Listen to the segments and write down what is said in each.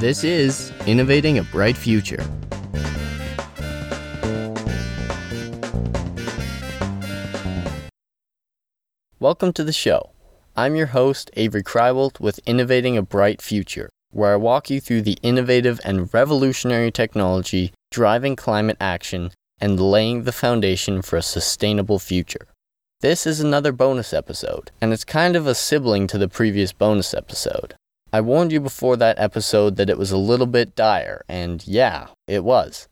This is Innovating a Bright Future. Welcome to the show. I'm your host, Avery Krywelt, with Innovating a Bright Future, where I walk you through the innovative and revolutionary technology driving climate action and laying the foundation for a sustainable future. This is another bonus episode, and it's kind of a sibling to the previous bonus episode. I warned you before that episode that it was a little bit dire, and yeah, it was.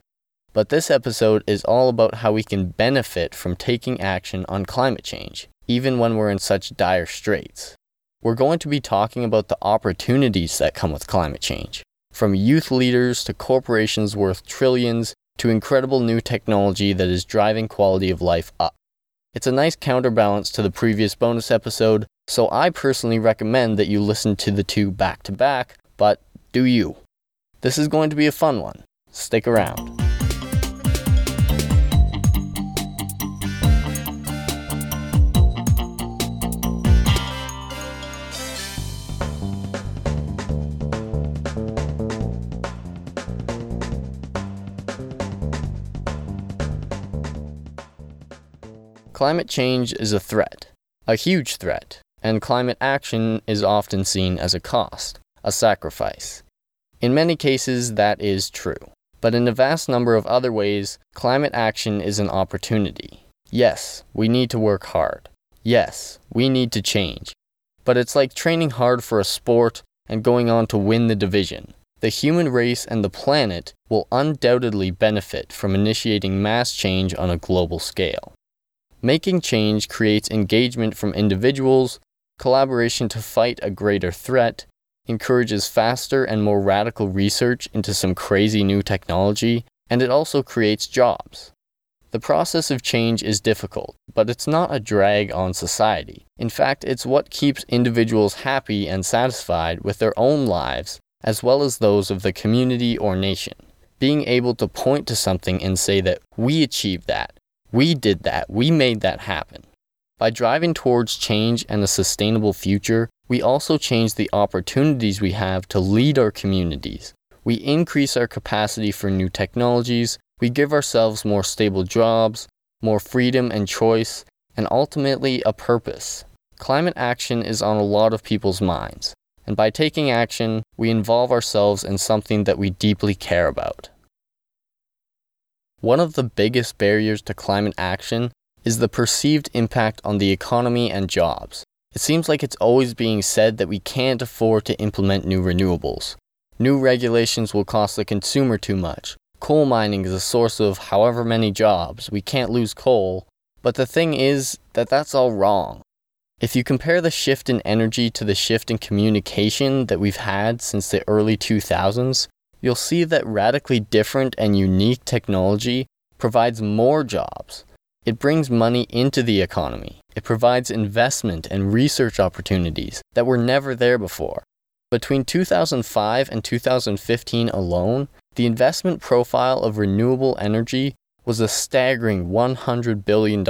But this episode is all about how we can benefit from taking action on climate change, even when we're in such dire straits. We're going to be talking about the opportunities that come with climate change, from youth leaders to corporations worth trillions to incredible new technology that is driving quality of life up. It's a nice counterbalance to the previous bonus episode, so I personally recommend that you listen to the two back to back, but do you. This is going to be a fun one. Stick around. Climate change is a threat, a huge threat, and climate action is often seen as a cost, a sacrifice. In many cases, that is true. But in a vast number of other ways, climate action is an opportunity. Yes, we need to work hard. Yes, we need to change. But it's like training hard for a sport and going on to win the division. The human race and the planet will undoubtedly benefit from initiating mass change on a global scale. Making change creates engagement from individuals, collaboration to fight a greater threat, encourages faster and more radical research into some crazy new technology, and it also creates jobs. The process of change is difficult, but it's not a drag on society. In fact, it's what keeps individuals happy and satisfied with their own lives, as well as those of the community or nation. Being able to point to something and say that we achieved that, we did that, we made that happen. By driving towards change and a sustainable future, we also change the opportunities we have to lead our communities. We increase our capacity for new technologies, we give ourselves more stable jobs, more freedom and choice, and ultimately a purpose. Climate action is on a lot of people's minds, and by taking action, we involve ourselves in something that we deeply care about. One of the biggest barriers to climate action is the perceived impact on the economy and jobs. It seems like it's always being said that we can't afford to implement new renewables. New regulations will cost the consumer too much. Coal mining is a source of however many jobs. We can't lose coal. But the thing is that that's all wrong. If you compare the shift in energy to the shift in communication that we've had since the early 2000s, you'll see that radically different and unique technology provides more jobs. It brings money into the economy. It provides investment and research opportunities that were never there before. Between 2005 and 2015 alone, the investment profile of renewable energy was a staggering $100 billion.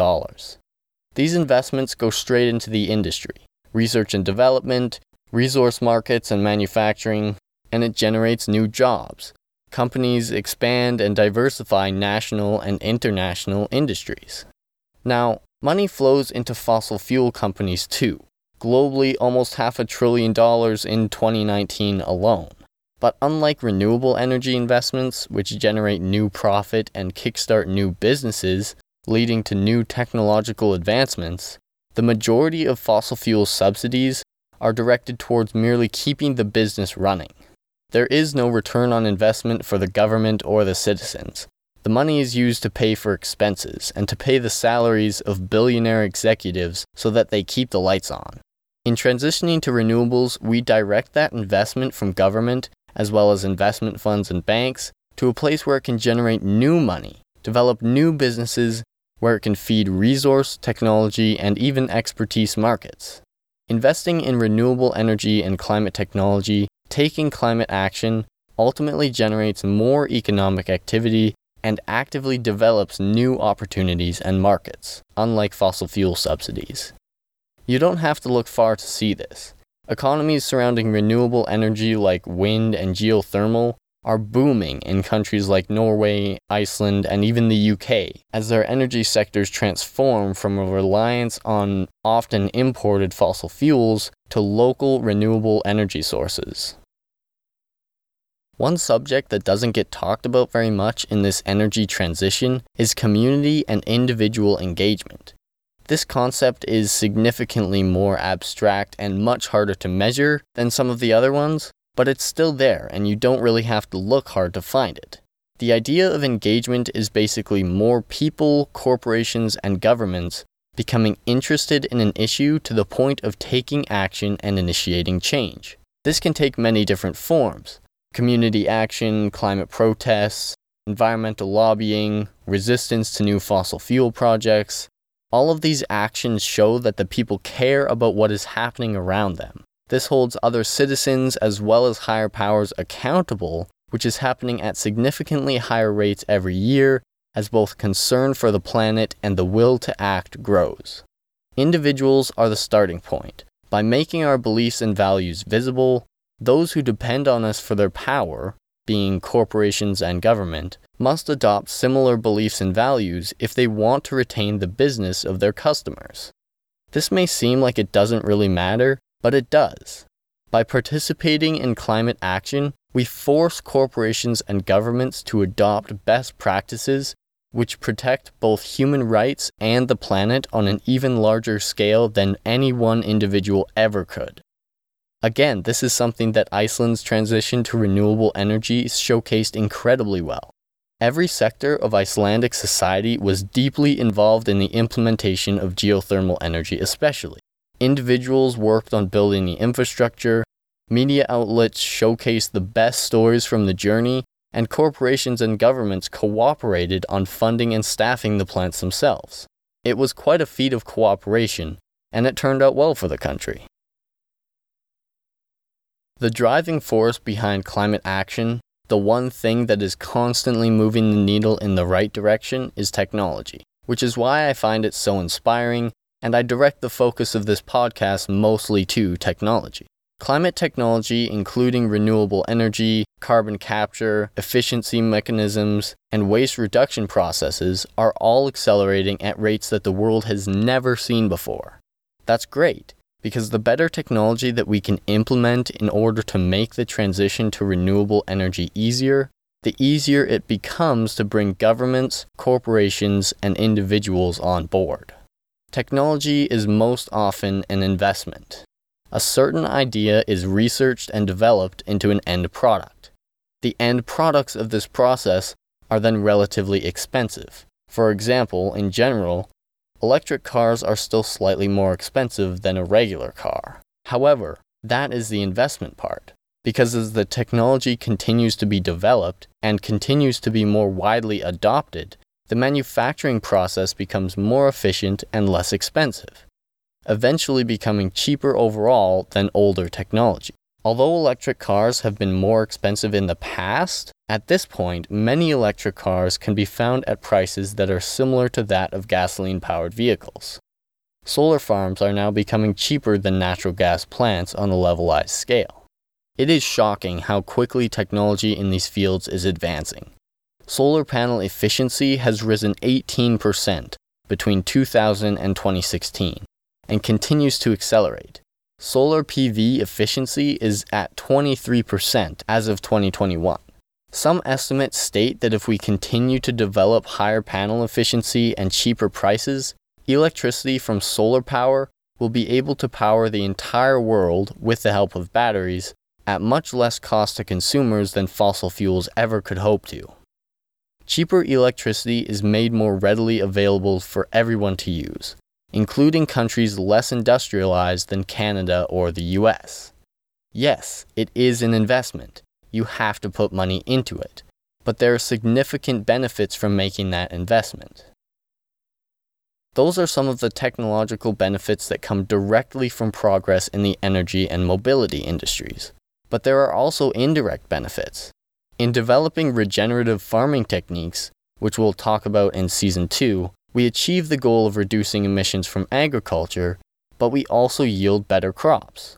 These investments go straight into the industry research and development, resource markets and manufacturing, and it generates new jobs companies expand and diversify national and international industries. Now, money flows into fossil fuel companies too, globally almost half a trillion dollars in 2019 alone. But unlike renewable energy investments, which generate new profit and kickstart new businesses, leading to new technological advancements, the majority of fossil fuel subsidies are directed towards merely keeping the business running. There is no return on investment for the government or the citizens. The money is used to pay for expenses and to pay the salaries of billionaire executives so that they keep the lights on. In transitioning to renewables, we direct that investment from government, as well as investment funds and banks, to a place where it can generate new money, develop new businesses, where it can feed resource, technology, and even expertise markets. Investing in renewable energy and climate technology taking climate action ultimately generates more economic activity and actively develops new opportunities and markets, unlike fossil fuel subsidies. You don't have to look far to see this. Economies surrounding renewable energy like wind and geothermal are booming in countries like Norway, Iceland, and even the UK, as their energy sectors transform from a reliance on often imported fossil fuels to local renewable energy sources. One subject that doesn't get talked about very much in this energy transition is community and individual engagement. This concept is significantly more abstract and much harder to measure than some of the other ones, but it's still there and you don't really have to look hard to find it. The idea of engagement is basically more people, corporations, and governments becoming interested in an issue to the point of taking action and initiating change. This can take many different forms community action, climate protests, environmental lobbying, resistance to new fossil fuel projects, all of these actions show that the people care about what is happening around them. This holds other citizens as well as higher powers accountable, which is happening at significantly higher rates every year as both concern for the planet and the will to act grows. Individuals are the starting point. By making our beliefs and values visible, those who depend on us for their power, being corporations and government, must adopt similar beliefs and values if they want to retain the business of their customers. This may seem like it doesn't really matter, but it does. By participating in climate action, we force corporations and governments to adopt best practices which protect both human rights and the planet on an even larger scale than any one individual ever could. Again, this is something that Iceland's transition to renewable energy showcased incredibly well. Every sector of Icelandic society was deeply involved in the implementation of geothermal energy, especially. Individuals worked on building the infrastructure, media outlets showcased the best stories from the journey, and corporations and governments cooperated on funding and staffing the plants themselves. It was quite a feat of cooperation, and it turned out well for the country. The driving force behind climate action the one thing that is constantly moving the needle in the right direction is technology, which is why I find it so inspiring, and I direct the focus of this podcast mostly to technology. Climate technology, including renewable energy, carbon capture, efficiency mechanisms, and waste reduction processes, are all accelerating at rates that the world has never seen before. That's great, because the better technology that we can implement in order to make the transition to renewable energy easier, the easier it becomes to bring governments, corporations, and individuals on board. Technology is most often an investment. A certain idea is researched and developed into an end product. The end products of this process are then relatively expensive. For example, in general, Electric cars are still slightly more expensive than a regular car. However, that is the investment part. Because as the technology continues to be developed and continues to be more widely adopted, the manufacturing process becomes more efficient and less expensive, eventually becoming cheaper overall than older technology. Although electric cars have been more expensive in the past, at this point, many electric cars can be found at prices that are similar to that of gasoline powered vehicles. Solar farms are now becoming cheaper than natural gas plants on a levelized scale. It is shocking how quickly technology in these fields is advancing. Solar panel efficiency has risen 18% between 2000 and 2016 and continues to accelerate. Solar PV efficiency is at 23% as of 2021. Some estimates state that if we continue to develop higher panel efficiency and cheaper prices, electricity from solar power will be able to power the entire world with the help of batteries at much less cost to consumers than fossil fuels ever could hope to. Cheaper electricity is made more readily available for everyone to use, including countries less industrialized than Canada or the US. Yes, it is an investment. You have to put money into it. But there are significant benefits from making that investment. Those are some of the technological benefits that come directly from progress in the energy and mobility industries. But there are also indirect benefits. In developing regenerative farming techniques, which we'll talk about in Season 2, we achieve the goal of reducing emissions from agriculture, but we also yield better crops.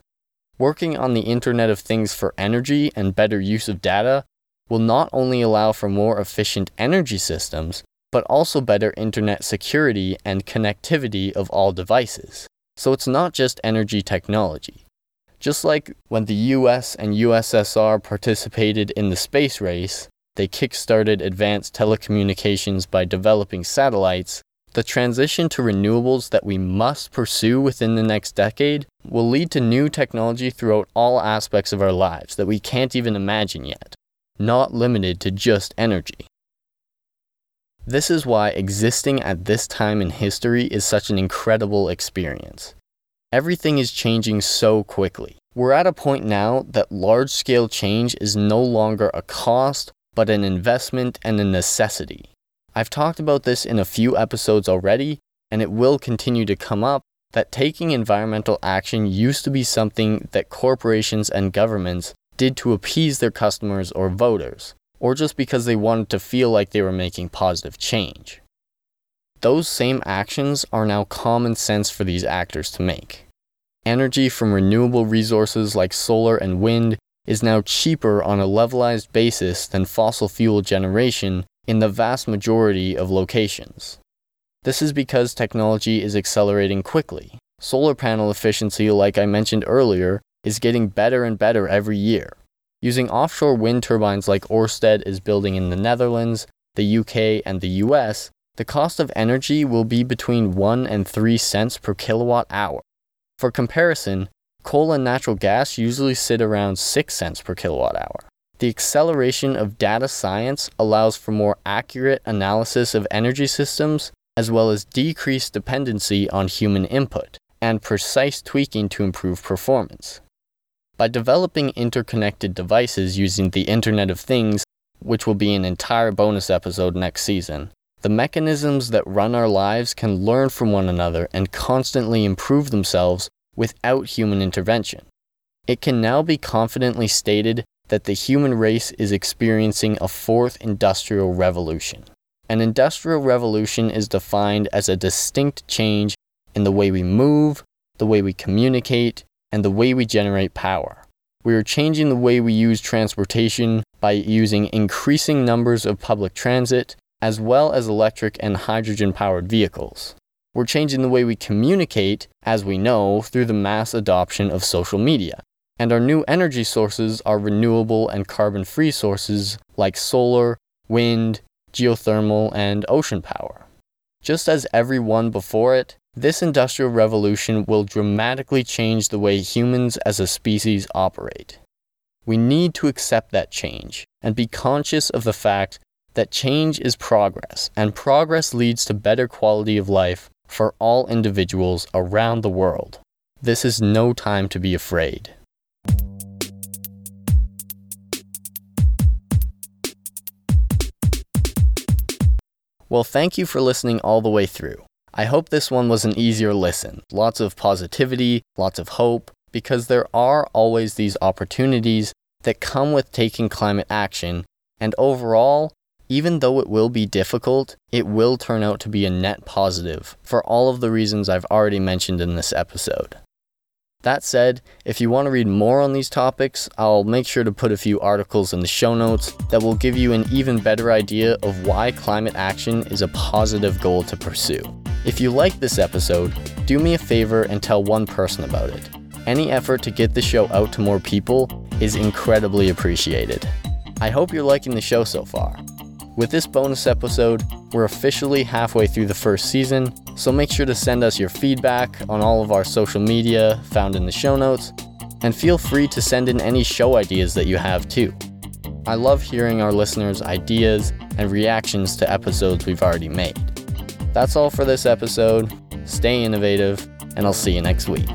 Working on the Internet of Things for energy and better use of data will not only allow for more efficient energy systems, but also better internet security and connectivity of all devices. So it's not just energy technology. Just like when the US and USSR participated in the space race, they kickstarted advanced telecommunications by developing satellites, the transition to renewables that we must pursue within the next decade will lead to new technology throughout all aspects of our lives that we can't even imagine yet, not limited to just energy. This is why existing at this time in history is such an incredible experience. Everything is changing so quickly. We're at a point now that large scale change is no longer a cost, but an investment and a necessity. I've talked about this in a few episodes already, and it will continue to come up that taking environmental action used to be something that corporations and governments did to appease their customers or voters, or just because they wanted to feel like they were making positive change. Those same actions are now common sense for these actors to make. Energy from renewable resources like solar and wind is now cheaper on a levelized basis than fossil fuel generation in the vast majority of locations. This is because technology is accelerating quickly. Solar panel efficiency, like I mentioned earlier, is getting better and better every year. Using offshore wind turbines like Ørsted is building in the Netherlands, the UK, and the US, the cost of energy will be between 1 and 3 cents per kilowatt hour. For comparison, coal and natural gas usually sit around 6 cents per kilowatt hour. The acceleration of data science allows for more accurate analysis of energy systems, as well as decreased dependency on human input, and precise tweaking to improve performance. By developing interconnected devices using the Internet of Things, which will be an entire bonus episode next season, the mechanisms that run our lives can learn from one another and constantly improve themselves without human intervention. It can now be confidently stated that the human race is experiencing a fourth industrial revolution. An industrial revolution is defined as a distinct change in the way we move, the way we communicate, and the way we generate power. We are changing the way we use transportation by using increasing numbers of public transit, as well as electric and hydrogen powered vehicles. We're changing the way we communicate, as we know, through the mass adoption of social media and our new energy sources are renewable and carbon free sources like solar, wind, geothermal, and ocean power. Just as every one before it, this industrial revolution will dramatically change the way humans as a species operate. We need to accept that change and be conscious of the fact that change is progress, and progress leads to better quality of life for all individuals around the world. This is no time to be afraid. Well, thank you for listening all the way through. I hope this one was an easier listen. Lots of positivity, lots of hope, because there are always these opportunities that come with taking climate action, and overall, even though it will be difficult, it will turn out to be a net positive for all of the reasons I've already mentioned in this episode. That said, if you want to read more on these topics, I'll make sure to put a few articles in the show notes that will give you an even better idea of why climate action is a positive goal to pursue. If you like this episode, do me a favor and tell one person about it. Any effort to get the show out to more people is incredibly appreciated. I hope you're liking the show so far. With this bonus episode, we're officially halfway through the first season, so make sure to send us your feedback on all of our social media found in the show notes, and feel free to send in any show ideas that you have too. I love hearing our listeners' ideas and reactions to episodes we've already made. That's all for this episode. Stay innovative, and I'll see you next week.